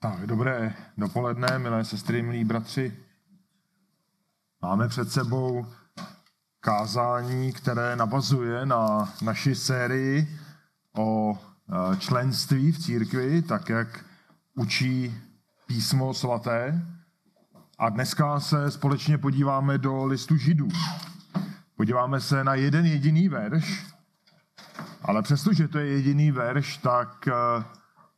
Tak, dobré dopoledne, milé sestry, milí bratři. Máme před sebou kázání, které navazuje na naši sérii o e, členství v církvi, tak jak učí písmo svaté. A dneska se společně podíváme do listu židů. Podíváme se na jeden jediný verš, ale přestože to je jediný verš, tak e,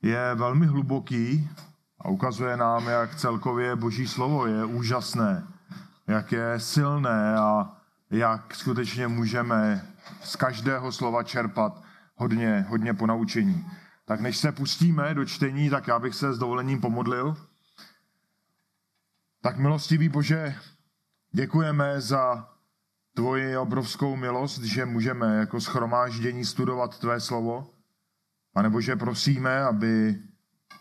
je velmi hluboký a ukazuje nám, jak celkově Boží slovo je úžasné, jak je silné a jak skutečně můžeme z každého slova čerpat hodně, hodně ponaučení. Tak než se pustíme do čtení, tak já bych se s dovolením pomodlil. Tak milostivý Bože, děkujeme za tvoji obrovskou milost, že můžeme jako schromáždění studovat tvé slovo. Pane Bože, prosíme, aby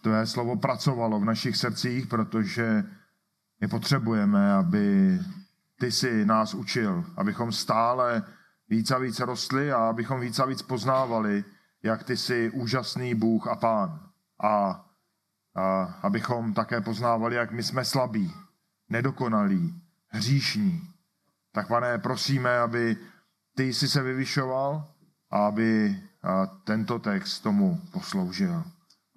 tvé slovo pracovalo v našich srdcích, protože my potřebujeme, aby ty si nás učil, abychom stále víc a víc rostli a abychom víc a víc poznávali, jak ty jsi úžasný Bůh a Pán. A, a abychom také poznávali, jak my jsme slabí, nedokonalí, hříšní. Tak pane, prosíme, aby ty jsi se vyvyšoval a aby tento text tomu posloužil.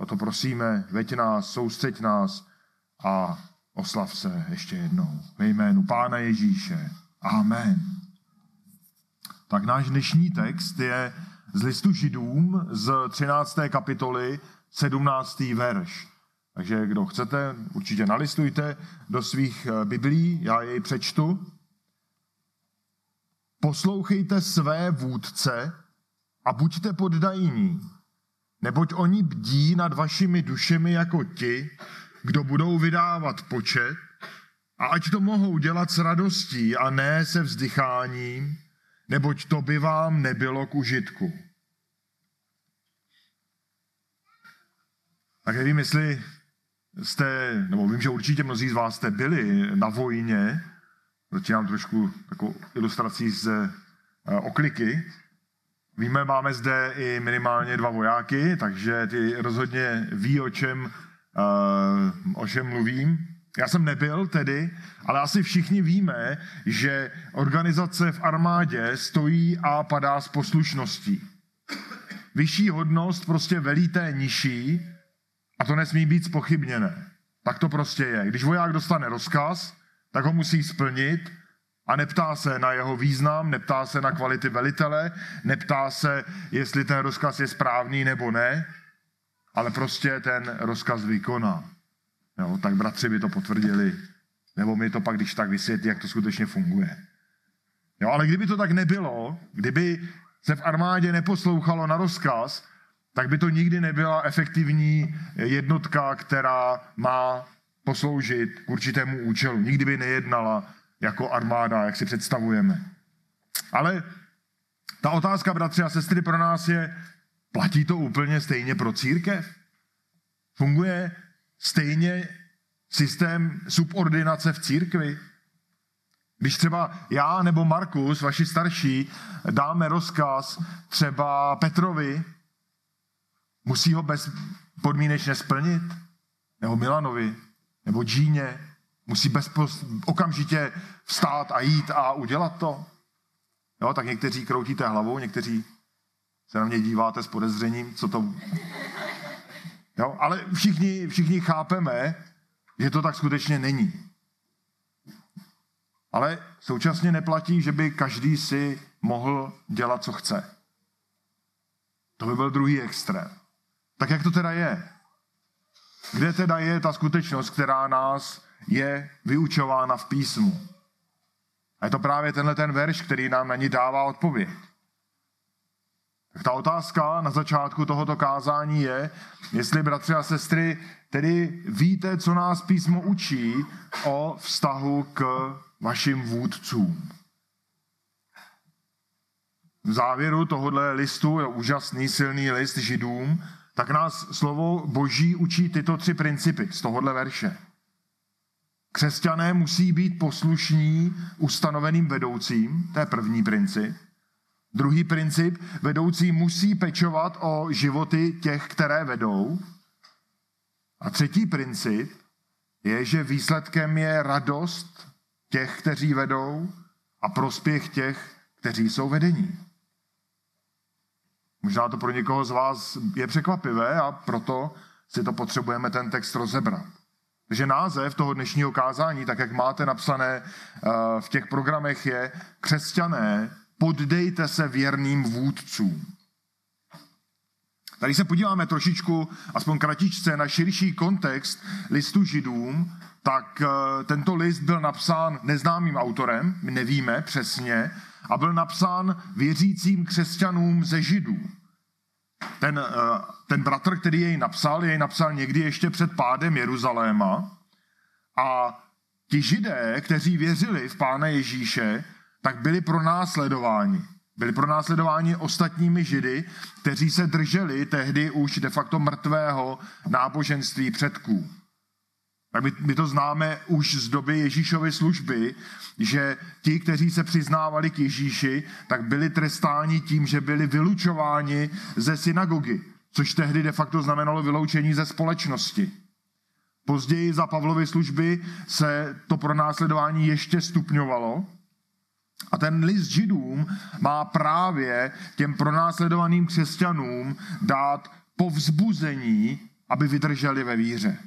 O to prosíme, veď nás, soustřeď nás a oslav se ještě jednou. Ve jménu Pána Ježíše. Amen. Tak náš dnešní text je z listu Židům z 13. kapitoly 17. verš. Takže kdo chcete, určitě nalistujte do svých eh, biblí, já jej přečtu. Poslouchejte své vůdce a buďte poddajní, neboť oni bdí nad vašimi dušemi jako ti, kdo budou vydávat počet, a ať to mohou dělat s radostí a ne se vzdycháním, neboť to by vám nebylo k užitku. Tak nevím, jestli jste, nebo vím, že určitě mnozí z vás jste byli na vojně, začínám trošku takovou ilustrací z eh, okliky, Víme, máme zde i minimálně dva vojáky, takže ty rozhodně ví, o čem, uh, o čem mluvím. Já jsem nebyl tedy, ale asi všichni víme, že organizace v armádě stojí a padá s poslušností. Vyšší hodnost prostě velí té nižší a to nesmí být spochybněné. Tak to prostě je. Když voják dostane rozkaz, tak ho musí splnit a neptá se na jeho význam, neptá se na kvality velitele, neptá se, jestli ten rozkaz je správný nebo ne, ale prostě ten rozkaz vykoná. Jo, tak bratři by to potvrdili, nebo mi to pak když tak vysvětlí, jak to skutečně funguje. Jo, ale kdyby to tak nebylo, kdyby se v armádě neposlouchalo na rozkaz, tak by to nikdy nebyla efektivní jednotka, která má posloužit k určitému účelu. Nikdy by nejednala jako armáda, jak si představujeme. Ale ta otázka, bratři a sestry, pro nás je, platí to úplně stejně pro církev? Funguje stejně systém subordinace v církvi? Když třeba já nebo Markus, vaši starší, dáme rozkaz třeba Petrovi, musí ho bezpodmínečně splnit? Nebo Milanovi? Nebo Džíně? Musí bezpos, okamžitě vstát a jít a udělat to. Jo, tak někteří kroutíte hlavou, někteří se na mě díváte s podezřením, co to... Jo, ale všichni, všichni chápeme, že to tak skutečně není. Ale současně neplatí, že by každý si mohl dělat, co chce. To by byl druhý extrém. Tak jak to teda je? Kde teda je ta skutečnost, která nás je vyučována v písmu. A je to právě tenhle ten verš, který nám na ní dává odpověď. Tak ta otázka na začátku tohoto kázání je, jestli bratři a sestry tedy víte, co nás písmo učí o vztahu k vašim vůdcům. V závěru tohohle listu je úžasný, silný list židům, tak nás slovo boží učí tyto tři principy z tohohle verše. Křesťané musí být poslušní ustanoveným vedoucím, to je první princip. Druhý princip, vedoucí musí pečovat o životy těch, které vedou. A třetí princip je, že výsledkem je radost těch, kteří vedou a prospěch těch, kteří jsou vedení. Možná to pro někoho z vás je překvapivé a proto si to potřebujeme ten text rozebrat. Takže název toho dnešního kázání, tak jak máte napsané eh, v těch programech, je Křesťané, poddejte se věrným vůdcům. Tady se podíváme trošičku, aspoň kratičce, na širší kontext listu židům, tak eh, tento list byl napsán neznámým autorem, my nevíme přesně, a byl napsán věřícím křesťanům ze židů. Ten, eh, ten bratr, který jej napsal, jej napsal někdy ještě před pádem Jeruzaléma a ti židé, kteří věřili v Pána Ježíše, tak byli pronásledováni. Byli pronásledováni ostatními židy, kteří se drželi tehdy už de facto mrtvého náboženství předků. Tak my, my to známe už z doby Ježíšovy služby, že ti, kteří se přiznávali k Ježíši, tak byli trestáni tím, že byli vylučováni ze synagogy, což tehdy de facto znamenalo vyloučení ze společnosti. Později za Pavlovy služby se to pronásledování ještě stupňovalo a ten list židům má právě těm pronásledovaným křesťanům dát povzbuzení, aby vydrželi ve víře.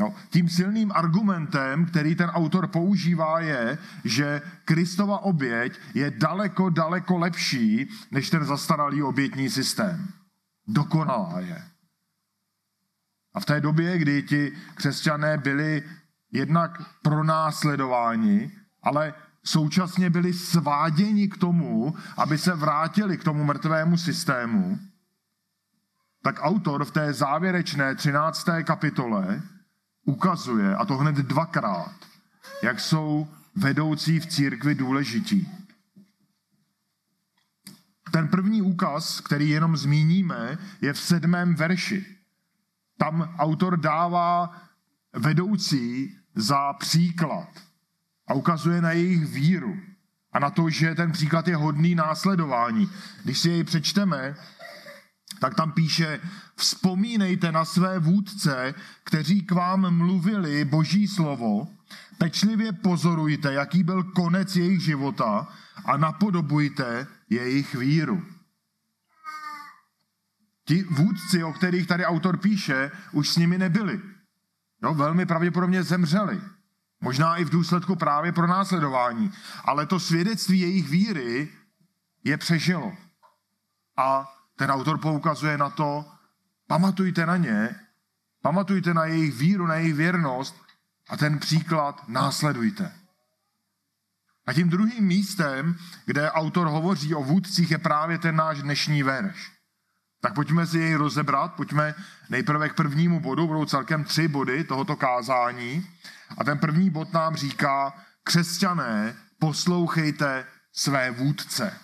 Jo. Tím silným argumentem, který ten autor používá, je, že Kristova oběť je daleko, daleko lepší než ten zastaralý obětní systém. Dokonalá je. A v té době, kdy ti křesťané byli jednak pronásledováni, ale současně byli sváděni k tomu, aby se vrátili k tomu mrtvému systému, tak autor v té závěrečné 13. kapitole ukazuje, a to hned dvakrát, jak jsou vedoucí v církvi důležití. Ten první úkaz, který jenom zmíníme, je v sedmém verši. Tam autor dává vedoucí za příklad a ukazuje na jejich víru a na to, že ten příklad je hodný následování. Když si jej přečteme, tak tam píše, vzpomínejte na své vůdce, kteří k vám mluvili boží slovo, pečlivě pozorujte, jaký byl konec jejich života a napodobujte jejich víru. Ti vůdci, o kterých tady autor píše, už s nimi nebyli. Jo, velmi pravděpodobně zemřeli. Možná i v důsledku právě pro následování. Ale to svědectví jejich víry je přežilo. A ten autor poukazuje na to, pamatujte na ně, pamatujte na jejich víru, na jejich věrnost a ten příklad následujte. A tím druhým místem, kde autor hovoří o vůdcích, je právě ten náš dnešní verš. Tak pojďme si jej rozebrat, pojďme nejprve k prvnímu bodu, budou celkem tři body tohoto kázání. A ten první bod nám říká, křesťané, poslouchejte své vůdce.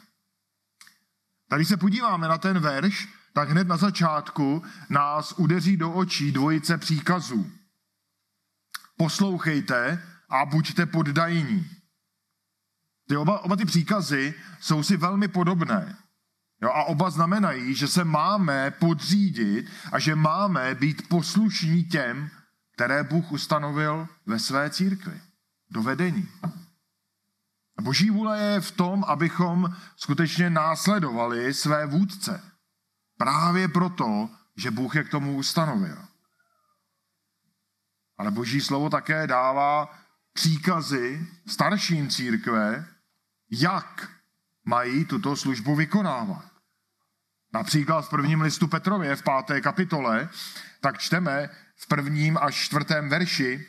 Tady se podíváme na ten verš, tak hned na začátku nás udeří do očí dvojice příkazů. Poslouchejte a buďte poddajní. Ty oba, oba ty příkazy jsou si velmi podobné. Jo, a oba znamenají, že se máme podřídit a že máme být poslušní těm, které Bůh ustanovil ve své církvi. Do vedení. Boží vůle je v tom, abychom skutečně následovali své vůdce. Právě proto, že Bůh je k tomu ustanovil. Ale Boží slovo také dává příkazy starším církve, jak mají tuto službu vykonávat. Například v prvním listu Petrově v páté kapitole, tak čteme v prvním až čtvrtém verši,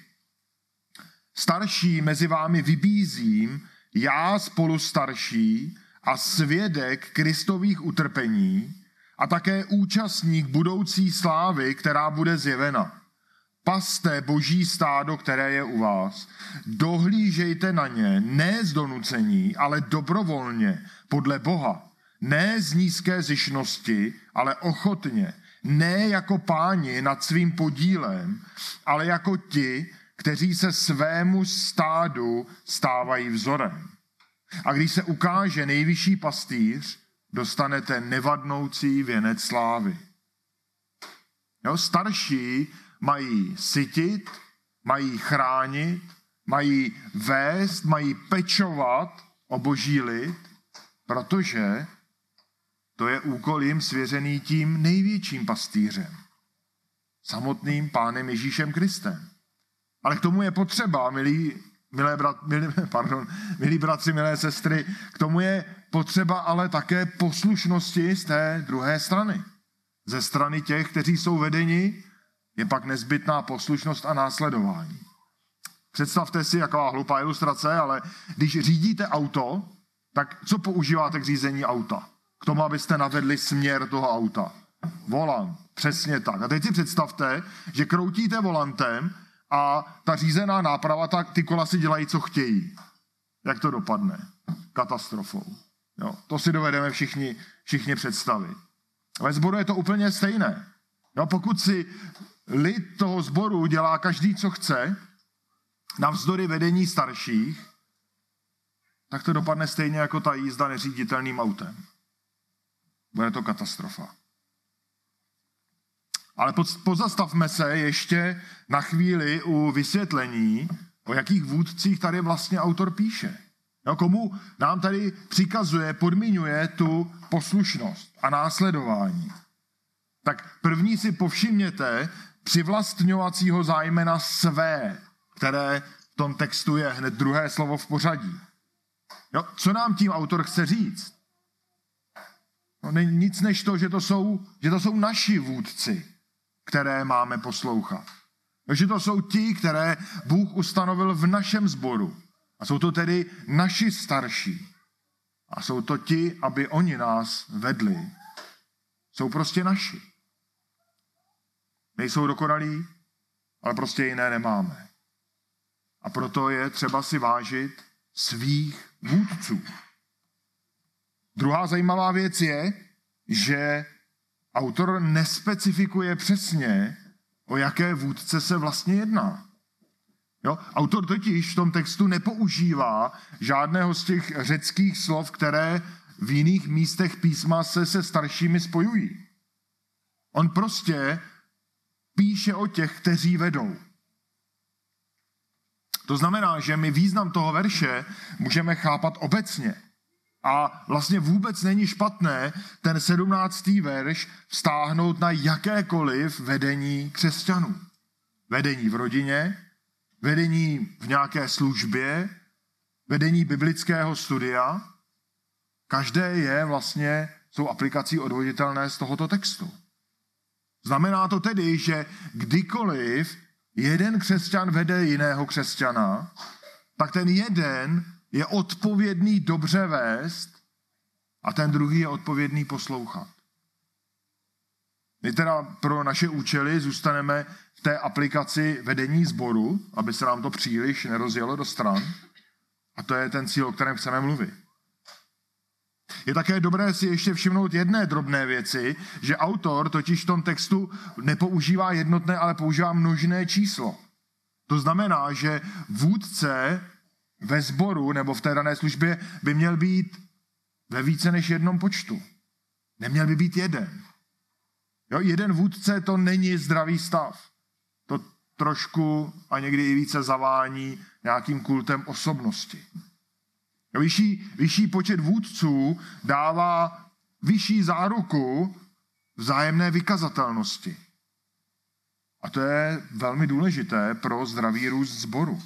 starší mezi vámi vybízím, já spolu starší a svědek Kristových utrpení a také účastník budoucí slávy, která bude zjevena. Paste boží stádo, které je u vás. Dohlížejte na ně, ne z donucení, ale dobrovolně, podle Boha. Ne z nízké zišnosti, ale ochotně. Ne jako páni nad svým podílem, ale jako ti, kteří se svému stádu stávají vzorem. A když se ukáže nejvyšší pastýř, dostanete nevadnoucí věnec slávy. Jo, starší mají sytit, mají chránit, mají vést, mají pečovat o boží lid, protože to je úkol jim svěřený tím největším pastýřem, samotným pánem Ježíšem Kristem. Ale k tomu je potřeba, milí, milé brat, milí, pardon, milí bratři, milé sestry, k tomu je potřeba ale také poslušnosti z té druhé strany. Ze strany těch, kteří jsou vedeni, je pak nezbytná poslušnost a následování. Představte si, jaká hloupá ilustrace, ale když řídíte auto, tak co používáte k řízení auta? K tomu, abyste navedli směr toho auta. Volant, přesně tak. A teď si představte, že kroutíte volantem a ta řízená náprava, tak ty kola si dělají, co chtějí. Jak to dopadne? Katastrofou. Jo, to si dovedeme všichni, všichni představit. Ve sboru je to úplně stejné. Jo, pokud si lid toho sboru dělá každý, co chce, navzdory vedení starších, tak to dopadne stejně jako ta jízda neříditelným autem. Bude to katastrofa. Ale pozastavme se ještě na chvíli u vysvětlení, o jakých vůdcích tady vlastně autor píše. Jo, komu nám tady přikazuje, podmiňuje tu poslušnost a následování. Tak první si povšimněte přivlastňovacího zájmena své, které v tom textu je hned druhé slovo v pořadí. Jo, co nám tím autor chce říct? No, nic než to, že to, jsou, že to jsou naši vůdci, které máme poslouchat. Že to jsou ti, které Bůh ustanovil v našem sboru. A jsou to tedy naši starší. A jsou to ti, aby oni nás vedli. Jsou prostě naši. Nejsou dokonalí, ale prostě jiné nemáme. A proto je třeba si vážit svých vůdců. Druhá zajímavá věc je, že autor nespecifikuje přesně, o jaké vůdce se vlastně jedná. Jo? Autor totiž v tom textu nepoužívá žádného z těch řeckých slov, které v jiných místech písma se se staršími spojují. On prostě píše o těch, kteří vedou. To znamená, že my význam toho verše můžeme chápat obecně. A vlastně vůbec není špatné ten sedmnáctý verš vztáhnout na jakékoliv vedení křesťanů. Vedení v rodině, vedení v nějaké službě, vedení biblického studia. Každé je vlastně, jsou aplikací odvoditelné z tohoto textu. Znamená to tedy, že kdykoliv jeden křesťan vede jiného křesťana, tak ten jeden je odpovědný dobře vést a ten druhý je odpovědný poslouchat. My teda pro naše účely zůstaneme v té aplikaci vedení sboru, aby se nám to příliš nerozjelo do stran. A to je ten cíl, o kterém chceme mluvit. Je také dobré si ještě všimnout jedné drobné věci, že autor totiž v tom textu nepoužívá jednotné, ale používá množné číslo. To znamená, že vůdce ve sboru nebo v té dané službě by měl být ve více než jednom počtu. Neměl by být jeden. Jo, jeden vůdce to není zdravý stav. To trošku a někdy i více zavání nějakým kultem osobnosti. Vyšší, vyšší počet vůdců dává vyšší záruku vzájemné vykazatelnosti. A to je velmi důležité pro zdravý růst sboru.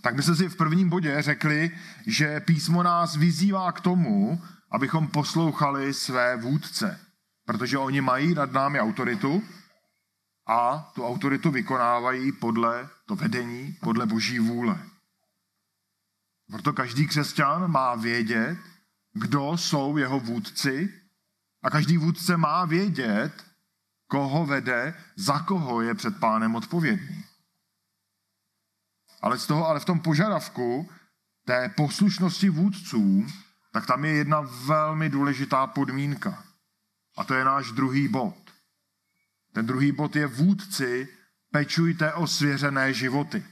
Tak my jsme si v prvním bodě řekli, že písmo nás vyzývá k tomu, abychom poslouchali své vůdce, protože oni mají nad námi autoritu a tu autoritu vykonávají podle to vedení, podle boží vůle. Proto každý křesťan má vědět, kdo jsou jeho vůdci a každý vůdce má vědět, koho vede, za koho je před pánem odpovědný. Ale z toho, ale v tom požadavku té poslušnosti vůdcům, tak tam je jedna velmi důležitá podmínka. A to je náš druhý bod. Ten druhý bod je vůdci, pečujte o svěřené životy.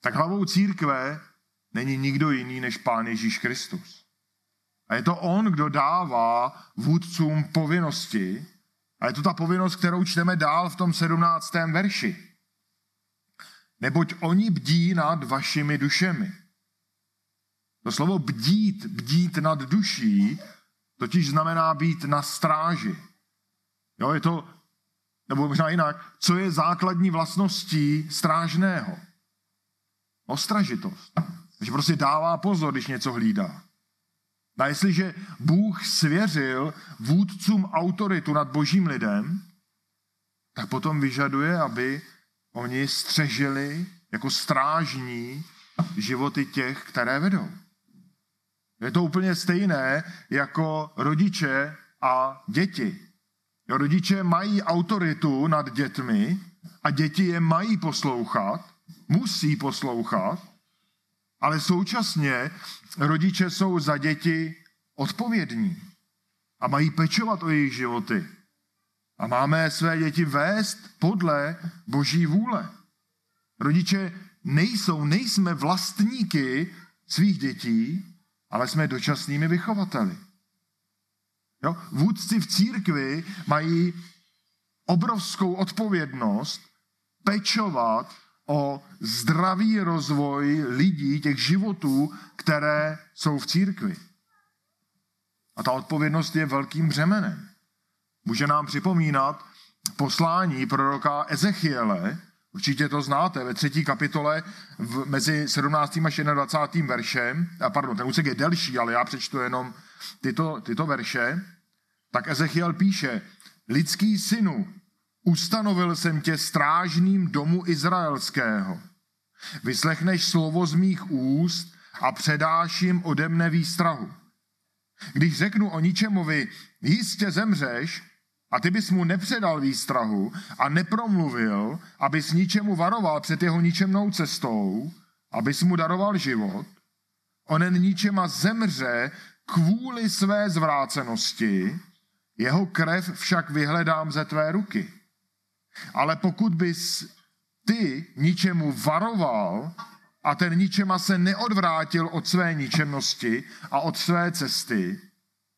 Tak hlavou církve není nikdo jiný než Pán Ježíš Kristus. A je to on, kdo dává vůdcům povinnosti A je to ta povinnost, kterou čteme dál v tom 17. verši. Neboť oni bdí nad vašimi dušemi. To slovo bdít, bdít nad duší, totiž znamená být na stráži. Jo, je to, nebo možná jinak, co je základní vlastností strážného? Ostražitost. Takže prostě dává pozor, když něco hlídá. A jestliže Bůh svěřil vůdcům autoritu nad božím lidem, tak potom vyžaduje, aby oni střežili jako strážní životy těch, které vedou. Je to úplně stejné jako rodiče a děti. Jo, rodiče mají autoritu nad dětmi a děti je mají poslouchat, musí poslouchat, ale současně rodiče jsou za děti odpovědní a mají pečovat o jejich životy. A máme své děti vést podle boží vůle. Rodiče nejsou, nejsme vlastníky svých dětí, ale jsme dočasnými vychovateli. Jo? Vůdci v církvi mají obrovskou odpovědnost pečovat o zdravý rozvoj lidí, těch životů, které jsou v církvi. A ta odpovědnost je velkým břemenem. Může nám připomínat poslání proroka Ezechiele, určitě to znáte, ve třetí kapitole v, mezi 17. a 21. veršem, a pardon, ten úsek je delší, ale já přečtu jenom tyto, tyto verše, tak Ezechiel píše, lidský synu, ustanovil jsem tě strážným domu izraelského. Vyslechneš slovo z mých úst a předáš jim ode mne výstrahu. Když řeknu o ničemovi, jistě zemřeš, a ty bys mu nepředal výstrahu a nepromluvil, abys ničemu varoval před jeho ničemnou cestou, abys mu daroval život, onen ničema zemře kvůli své zvrácenosti, jeho krev však vyhledám ze tvé ruky. Ale pokud bys ty ničemu varoval a ten ničema se neodvrátil od své ničemnosti a od své cesty,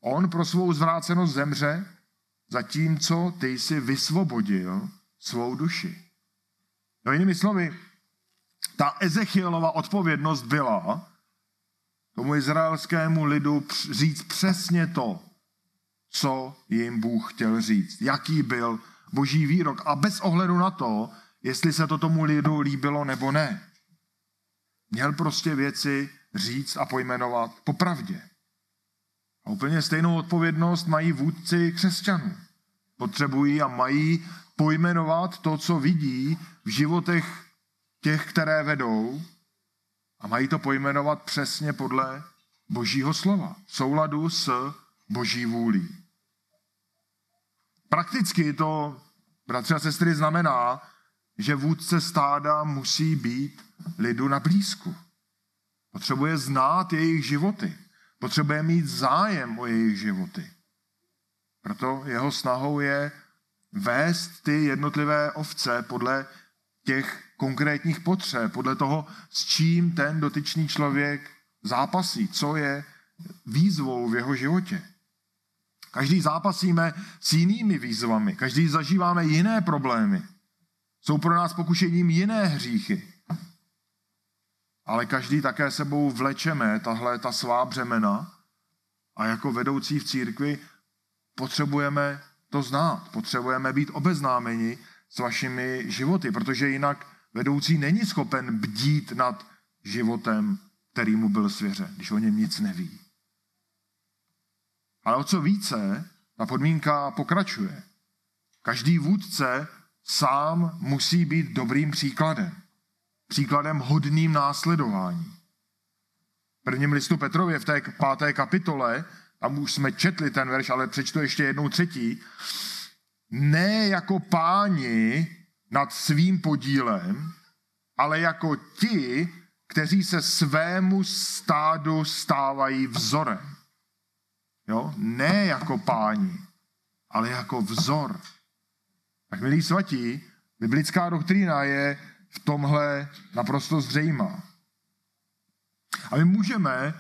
on pro svou zvrácenost zemře, zatímco ty jsi vysvobodil svou duši. No jinými slovy, ta Ezechielova odpovědnost byla tomu izraelskému lidu říct přesně to, co jim Bůh chtěl říct. Jaký byl boží výrok. A bez ohledu na to, jestli se to tomu lidu líbilo nebo ne. Měl prostě věci říct a pojmenovat popravdě. A úplně stejnou odpovědnost mají vůdci křesťanů. Potřebují a mají pojmenovat to, co vidí v životech těch, které vedou a mají to pojmenovat přesně podle božího slova, v souladu s boží vůlí. Prakticky to, bratři a sestry, znamená, že vůdce stáda musí být lidu na blízku. Potřebuje znát jejich životy. Potřebuje mít zájem o jejich životy. Proto jeho snahou je vést ty jednotlivé ovce podle těch konkrétních potřeb, podle toho, s čím ten dotyčný člověk zápasí, co je výzvou v jeho životě. Každý zápasíme s jinými výzvami, každý zažíváme jiné problémy. Jsou pro nás pokušením jiné hříchy. Ale každý také sebou vlečeme tahle ta svá břemena a jako vedoucí v církvi potřebujeme to znát, potřebujeme být obeznámeni s vašimi životy, protože jinak vedoucí není schopen bdít nad životem, který mu byl svěřen, když o něm nic neví. Ale o co více, ta podmínka pokračuje. Každý vůdce sám musí být dobrým příkladem. Příkladem hodným následování. V prvním listu Petrově v té páté kapitole, tam už jsme četli ten verš, ale přečtu ještě jednou třetí, ne jako páni nad svým podílem, ale jako ti, kteří se svému stádu stávají vzorem. Jo? Ne jako páni, ale jako vzor. Tak milí svatí, biblická doktrína je v tomhle naprosto zřejmá. A my můžeme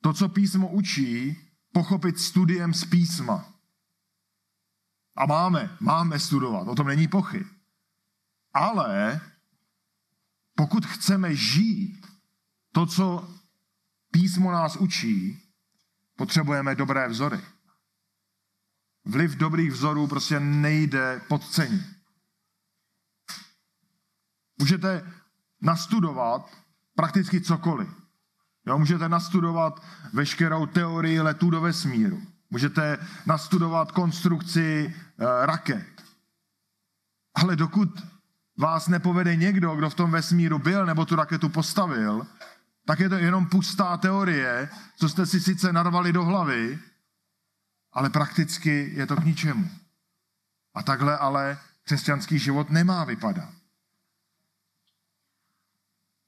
to, co písmo učí, pochopit studiem z písma. A máme, máme studovat, o tom není pochyb. Ale pokud chceme žít to, co písmo nás učí, potřebujeme dobré vzory. Vliv dobrých vzorů prostě nejde podcenit. Můžete nastudovat prakticky cokoliv. Jo, můžete nastudovat veškerou teorii letů do vesmíru. Můžete nastudovat konstrukci e, raket. Ale dokud vás nepovede někdo, kdo v tom vesmíru byl nebo tu raketu postavil, tak je to jenom pustá teorie, co jste si sice narvali do hlavy, ale prakticky je to k ničemu. A takhle ale křesťanský život nemá vypadat.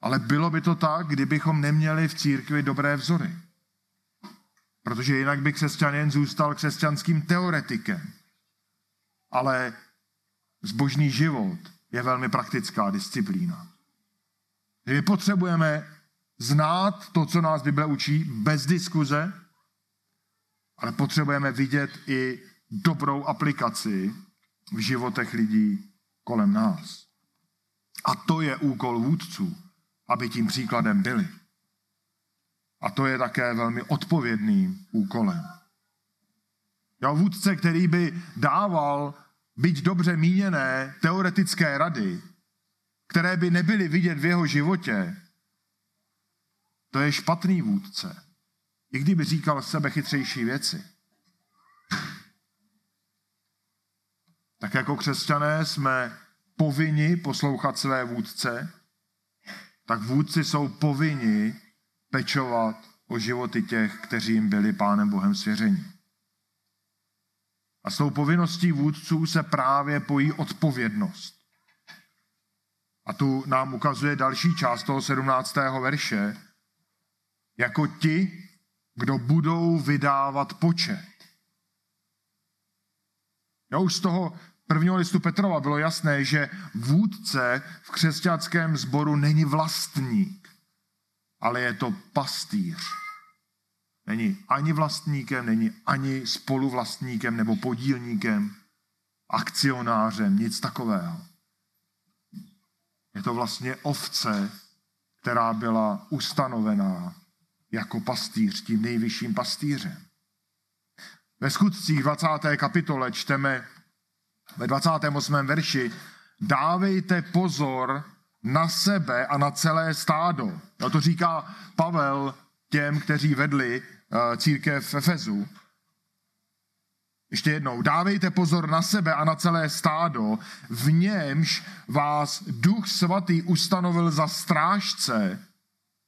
Ale bylo by to tak, kdybychom neměli v církvi dobré vzory. Protože jinak by křesťan jen zůstal křesťanským teoretikem. Ale zbožný život je velmi praktická disciplína. My potřebujeme znát to, co nás Bible učí, bez diskuze, ale potřebujeme vidět i dobrou aplikaci v životech lidí kolem nás. A to je úkol vůdců, aby tím příkladem byli. A to je také velmi odpovědným úkolem. Jo, vůdce, který by dával byť dobře míněné teoretické rady, které by nebyly vidět v jeho životě, to je špatný vůdce. I kdyby říkal sebe chytřejší věci. Tak jako křesťané jsme povinni poslouchat své vůdce, tak vůdci jsou povinni pečovat o životy těch, kteří jim byli Pánem Bohem svěřeni. A s tou povinností vůdců se právě pojí odpovědnost. A tu nám ukazuje další část toho 17. verše, jako ti, kdo budou vydávat počet. Já už z toho prvního listu Petrova bylo jasné, že vůdce v křesťanském sboru není vlastník, ale je to pastýř. Není ani vlastníkem, není ani spoluvlastníkem nebo podílníkem, akcionářem, nic takového. Je to vlastně ovce, která byla ustanovená jako pastýř, tím nejvyšším pastýřem. Ve skutcích 20. kapitole čteme ve 28. verši dávejte pozor na sebe a na celé stádo. No to říká Pavel těm, kteří vedli uh, církev v Efezu. Ještě jednou, dávejte pozor na sebe a na celé stádo, v němž vás Duch Svatý ustanovil za strážce,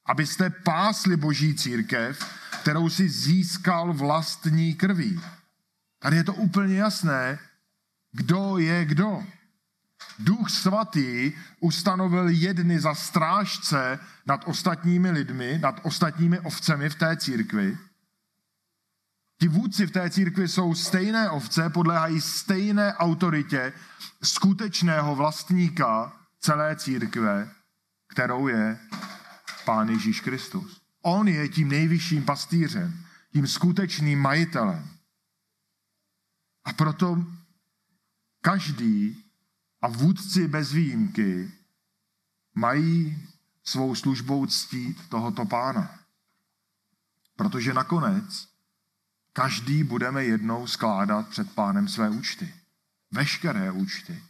abyste pásli boží církev, kterou si získal vlastní krví. Tady je to úplně jasné, kdo je kdo. Duch svatý ustanovil jedny za strážce nad ostatními lidmi, nad ostatními ovcemi v té církvi. Ti vůdci v té církvi jsou stejné ovce, podléhají stejné autoritě skutečného vlastníka celé církve, kterou je Pán Ježíš Kristus. On je tím nejvyšším pastýřem, tím skutečným majitelem. A proto každý a vůdci bez výjimky mají svou službou ctít tohoto pána. Protože nakonec každý budeme jednou skládat před pánem své účty. Veškeré účty.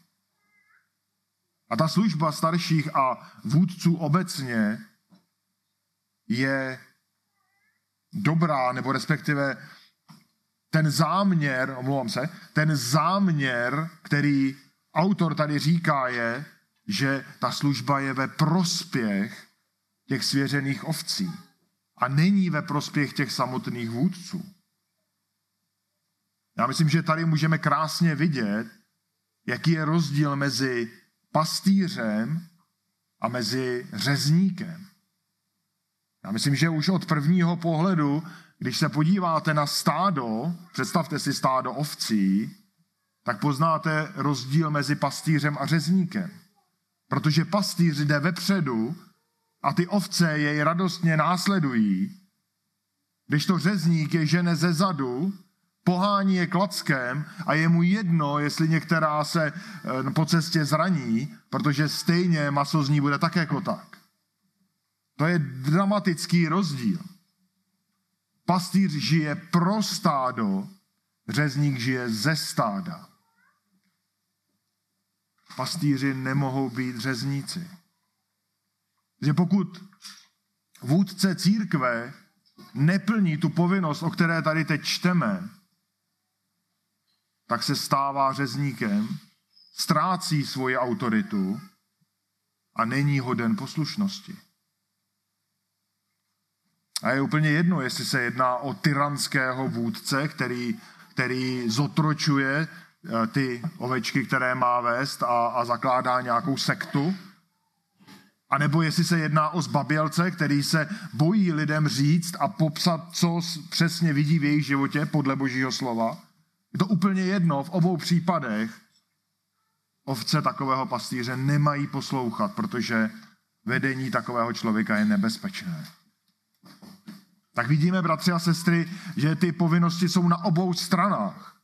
A ta služba starších a vůdců obecně je dobrá, nebo respektive ten záměr, omlouvám se, ten záměr, který autor tady říká, je, že ta služba je ve prospěch těch svěřených ovcí a není ve prospěch těch samotných vůdců. Já myslím, že tady můžeme krásně vidět, jaký je rozdíl mezi pastýřem a mezi řezníkem. Já myslím, že už od prvního pohledu, když se podíváte na stádo, představte si stádo ovcí, tak poznáte rozdíl mezi pastýřem a řezníkem. Protože pastýř jde vepředu a ty ovce jej radostně následují, když to řezník je žene ze zadu Pohání je klackem a je mu jedno, jestli některá se eh, po cestě zraní, protože stejně maso z ní bude tak jako tak. To je dramatický rozdíl. Pastýř žije pro stádo, řezník žije ze stáda. Pastýři nemohou být řezníci. Že pokud vůdce církve neplní tu povinnost, o které tady teď čteme, tak se stává řezníkem, ztrácí svoji autoritu a není hoden poslušnosti. A je úplně jedno, jestli se jedná o tyranského vůdce, který, který zotročuje eh, ty ovečky, které má vést a, a zakládá nějakou sektu, a nebo jestli se jedná o zbabělce, který se bojí lidem říct a popsat, co přesně vidí v jejich životě podle božího slova. Je to úplně jedno, v obou případech ovce takového pastýře nemají poslouchat, protože vedení takového člověka je nebezpečné. Tak vidíme, bratři a sestry, že ty povinnosti jsou na obou stranách.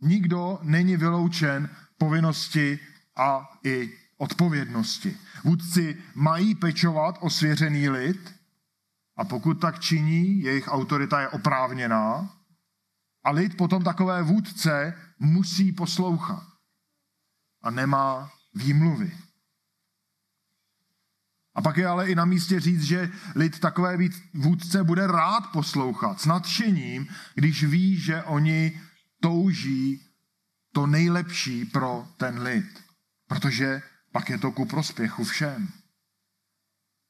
Nikdo není vyloučen povinnosti a i odpovědnosti. Vůdci mají pečovat o svěřený lid a pokud tak činí, jejich autorita je oprávněná a lid potom takové vůdce musí poslouchat a nemá výmluvy. A pak je ale i na místě říct, že lid takové vůdce bude rád poslouchat s nadšením, když ví, že oni touží to nejlepší pro ten lid. Protože pak je to ku prospěchu všem.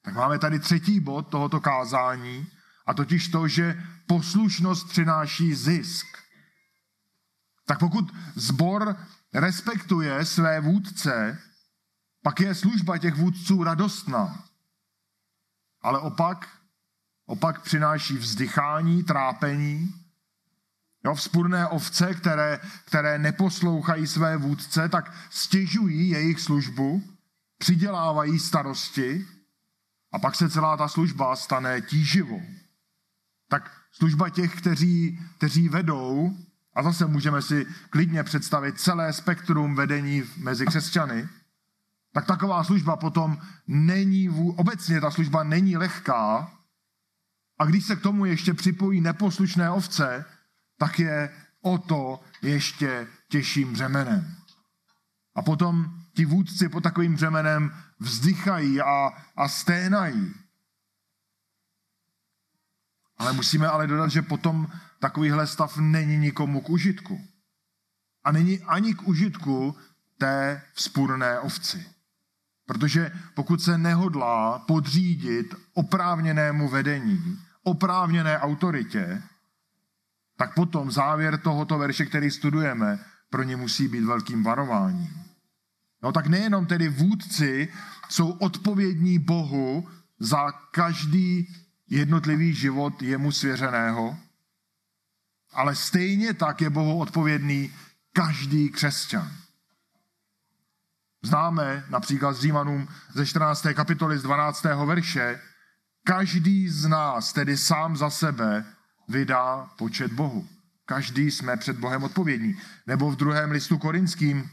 Tak máme tady třetí bod tohoto kázání, a totiž to, že poslušnost přináší zisk. Tak pokud zbor respektuje své vůdce, pak je služba těch vůdců radostná. Ale opak, opak přináší vzdychání, trápení. Jo, vzpurné ovce, které, které neposlouchají své vůdce, tak stěžují jejich službu, přidělávají starosti a pak se celá ta služba stane tíživou. Tak služba těch, kteří, kteří vedou, a zase můžeme si klidně představit celé spektrum vedení mezi křesťany, tak taková služba potom není, obecně ta služba není lehká a když se k tomu ještě připojí neposlušné ovce, tak je o to ještě těžším břemenem. A potom ti vůdci pod takovým břemenem vzdychají a, a sténají. Ale musíme ale dodat, že potom takovýhle stav není nikomu k užitku. A není ani k užitku té vzpůrné ovci. Protože pokud se nehodlá podřídit oprávněnému vedení, oprávněné autoritě, tak potom závěr tohoto verše, který studujeme, pro ně musí být velkým varováním. No tak nejenom tedy vůdci jsou odpovědní Bohu za každý jednotlivý život jemu svěřeného, ale stejně tak je Bohu odpovědný každý křesťan. Známe například z Římanům ze 14. kapitoly z 12. verše, každý z nás tedy sám za sebe vydá počet Bohu. Každý jsme před Bohem odpovědní. Nebo v druhém listu korinským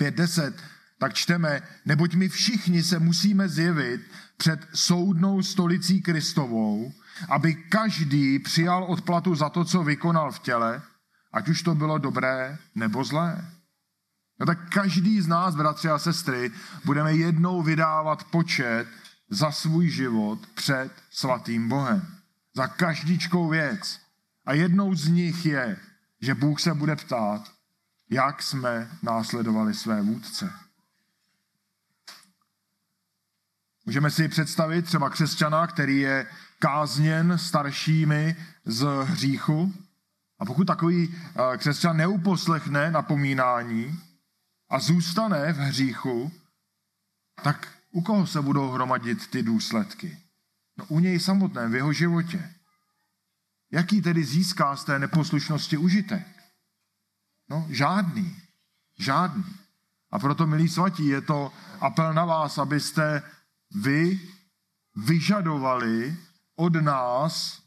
5.10, tak čteme, neboť my všichni se musíme zjevit před soudnou stolicí Kristovou, aby každý přijal odplatu za to, co vykonal v těle, ať už to bylo dobré nebo zlé. No tak každý z nás, bratři a sestry, budeme jednou vydávat počet za svůj život před svatým Bohem. Za každičkou věc. A jednou z nich je, že Bůh se bude ptát, jak jsme následovali své vůdce. Můžeme si představit třeba křesťana, který je kázněn staršími z hříchu. A pokud takový eh, křesťan neuposlechne napomínání a zůstane v hříchu, tak u koho se budou hromadit ty důsledky? No u něj samotném, v jeho životě. Jaký tedy získá z té neposlušnosti užitek? No, žádný. Žádný. A proto, milí svatí, je to apel na vás, abyste vy vyžadovali od nás,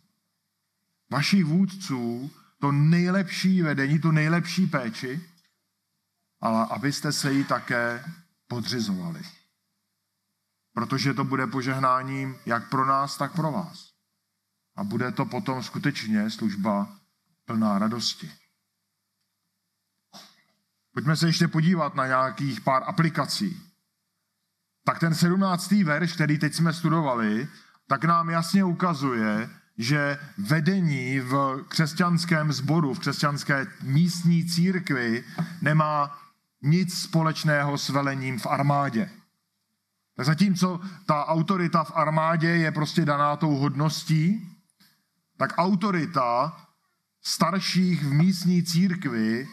vašich vůdců, to nejlepší vedení, tu nejlepší péči, ale abyste se jí také podřizovali. Protože to bude požehnáním jak pro nás, tak pro vás. A bude to potom skutečně služba plná radosti. Pojďme se ještě podívat na nějakých pár aplikací. Tak ten sedmnáctý verš, který teď jsme studovali, tak nám jasně ukazuje, že vedení v křesťanském sboru, v křesťanské místní církvi nemá nic společného s velením v armádě. Zatímco ta autorita v armádě je prostě daná tou hodností, tak autorita starších v místní církvi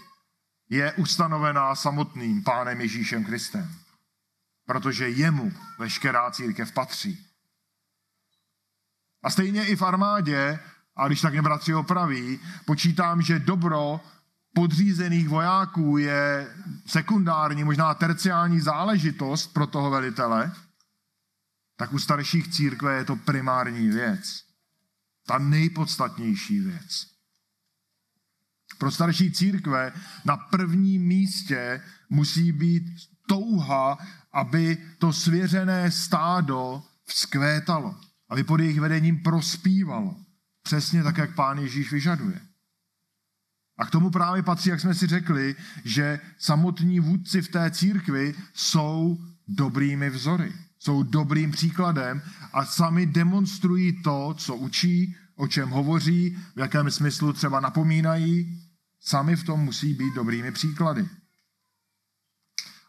je ustanovená samotným pánem Ježíšem Kristem. Protože jemu veškerá církev patří. A stejně i v armádě, a když tak mě bratři opraví, počítám, že dobro podřízených vojáků je sekundární, možná terciální záležitost pro toho velitele, tak u starších církve je to primární věc. Ta nejpodstatnější věc. Pro starší církve na prvním místě musí být touha, aby to svěřené stádo vzkvétalo, aby pod jejich vedením prospívalo. Přesně tak, jak pán Ježíš vyžaduje. A k tomu právě patří, jak jsme si řekli, že samotní vůdci v té církvi jsou dobrými vzory. Jsou dobrým příkladem a sami demonstrují to, co učí, o čem hovoří, v jakém smyslu třeba napomínají. Sami v tom musí být dobrými příklady.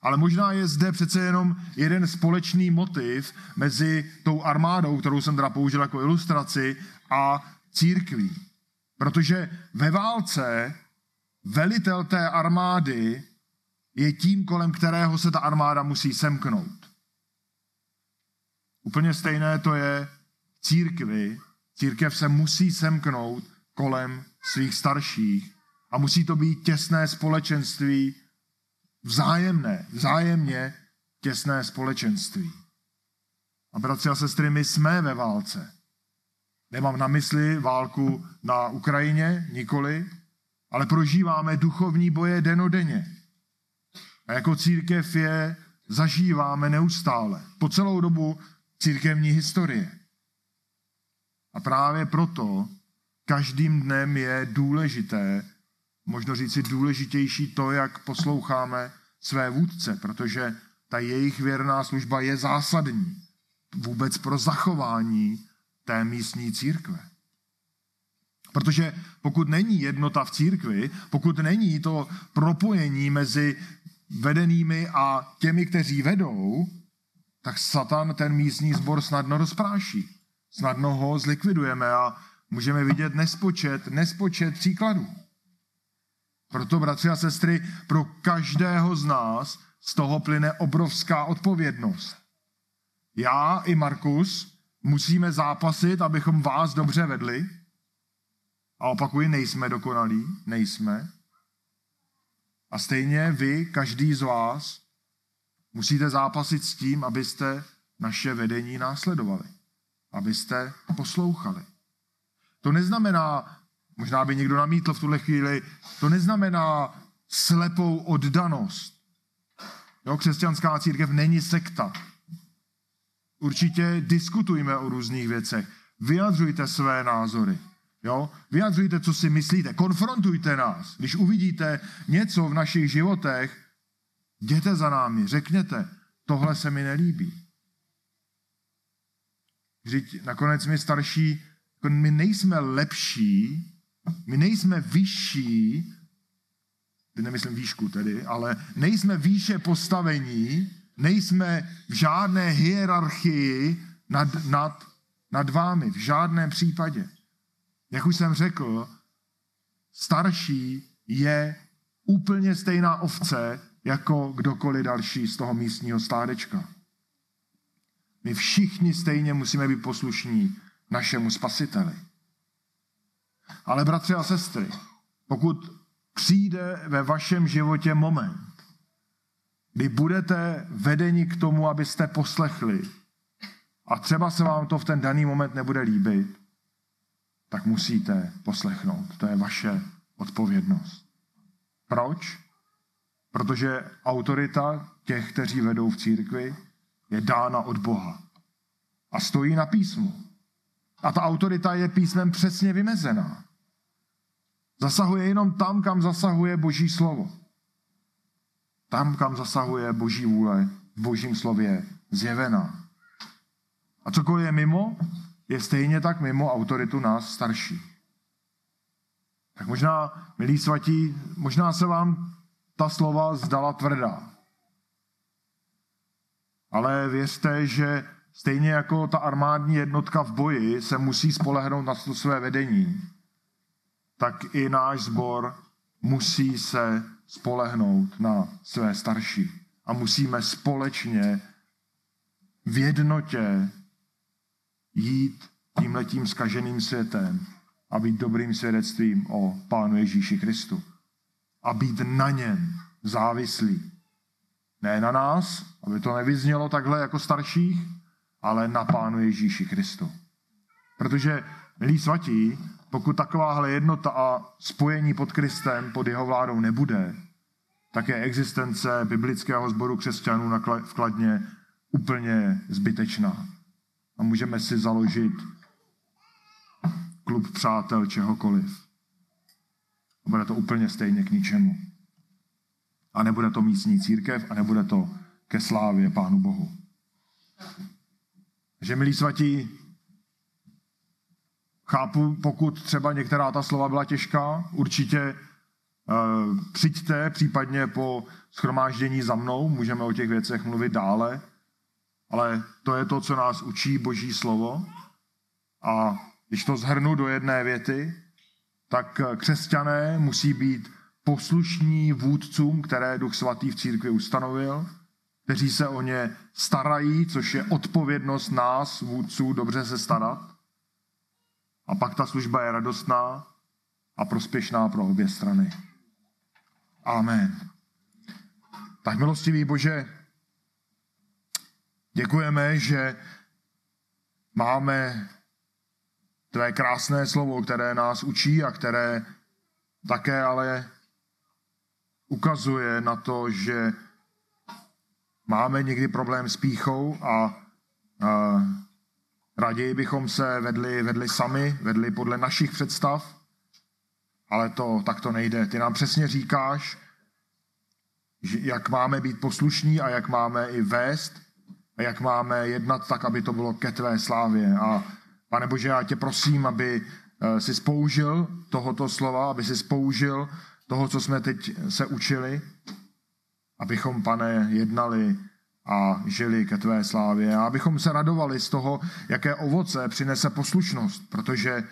Ale možná je zde přece jenom jeden společný motiv mezi tou armádou, kterou jsem teda použil jako ilustraci, a církví. Protože ve válce velitel té armády je tím, kolem kterého se ta armáda musí semknout. Úplně stejné to je církvi. Církev se musí semknout kolem svých starších a musí to být těsné společenství, vzájemné, vzájemně těsné společenství. A bratři a sestry, my jsme ve válce. Nemám na mysli válku na Ukrajině, nikoli, ale prožíváme duchovní boje denodenně. A jako církev je zažíváme neustále, po celou dobu církevní historie. A právě proto každým dnem je důležité, možno říci důležitější to, jak posloucháme své vůdce, protože ta jejich věrná služba je zásadní vůbec pro zachování té místní církve. Protože pokud není jednota v církvi, pokud není to propojení mezi vedenými a těmi, kteří vedou, tak Satan ten místní sbor snadno rozpráší. Snadno ho zlikvidujeme a můžeme vidět nespočet, nespočet příkladů. Proto, bratři a sestry, pro každého z nás z toho plyne obrovská odpovědnost. Já i Markus musíme zápasit, abychom vás dobře vedli. A opakuji, nejsme dokonalí, nejsme. A stejně vy, každý z vás, musíte zápasit s tím, abyste naše vedení následovali. Abyste poslouchali. To neznamená, možná by někdo namítl v tuhle chvíli, to neznamená slepou oddanost. Jo, křesťanská církev není sekta. Určitě diskutujme o různých věcech. Vyjadřujte své názory. Jo? Vyjadřujte, co si myslíte. Konfrontujte nás. Když uvidíte něco v našich životech, jděte za námi, řekněte, tohle se mi nelíbí. Vždyť nakonec my starší, jako my nejsme lepší, my nejsme vyšší, nemyslím výšku tedy, ale nejsme výše postavení, nejsme v žádné hierarchii nad, nad, nad vámi, v žádném případě. Jak už jsem řekl, starší je úplně stejná ovce jako kdokoliv další z toho místního stádečka. My všichni stejně musíme být poslušní našemu spasiteli. Ale bratři a sestry, pokud přijde ve vašem životě moment, kdy budete vedeni k tomu, abyste poslechli a třeba se vám to v ten daný moment nebude líbit, tak musíte poslechnout. To je vaše odpovědnost. Proč? Protože autorita těch, kteří vedou v církvi, je dána od Boha. A stojí na písmu. A ta autorita je písmem přesně vymezená. Zasahuje jenom tam, kam zasahuje Boží slovo. Tam, kam zasahuje Boží vůle, v Božím slově zjevená. A cokoliv je mimo, je stejně tak mimo autoritu nás starší. Tak možná, milí svatí, možná se vám ta slova zdala tvrdá. Ale věřte, že stejně jako ta armádní jednotka v boji se musí spolehnout na své vedení, tak i náš sbor musí se spolehnout na své starší. A musíme společně v jednotě jít tímhletím skaženým světem a být dobrým svědectvím o Pánu Ježíši Kristu. A být na něm závislý. Ne na nás, aby to nevyznělo takhle jako starších, ale na Pánu Ježíši Kristu. Protože, milí svatí, pokud takováhle jednota a spojení pod Kristem, pod jeho vládou nebude, tak je existence biblického sboru křesťanů v Kladně úplně zbytečná. A můžeme si založit klub přátel čehokoliv. A bude to úplně stejně k ničemu. A nebude to místní církev a nebude to ke slávě Pánu Bohu. Že, milí svatí, chápu, pokud třeba některá ta slova byla těžká, určitě uh, přijďte případně po schromáždění za mnou, můžeme o těch věcech mluvit dále, ale to je to, co nás učí Boží slovo. A když to zhrnu do jedné věty, tak křesťané musí být poslušní vůdcům, které Duch Svatý v církvi ustanovil, kteří se o ně starají, což je odpovědnost nás, vůdců, dobře se starat. A pak ta služba je radostná a prospěšná pro obě strany. Amen. Tak milostivý Bože, děkujeme, že máme tvé krásné slovo, které nás učí a které také ale ukazuje na to, že máme někdy problém s píchou a, a raději bychom se vedli, vedli sami, vedli podle našich představ, ale to tak to nejde. Ty nám přesně říkáš, jak máme být poslušní a jak máme i vést a jak máme jednat tak, aby to bylo ke tvé slávě. A pane Bože, já tě prosím, aby eh, si spoužil tohoto slova, aby si spoužil toho, co jsme teď se učili, abychom, pane, jednali a žili ke tvé slávě a abychom se radovali z toho, jaké ovoce přinese poslušnost, protože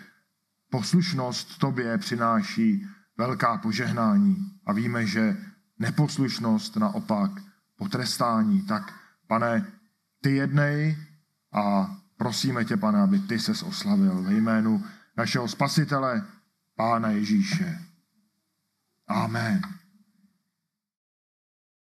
poslušnost tobě přináší velká požehnání a víme, že neposlušnost naopak potrestání. Tak, pane, ty jednej a prosíme tě, pane, aby ty ses oslavil ve jménu našeho spasitele, Pána Ježíše. Amen.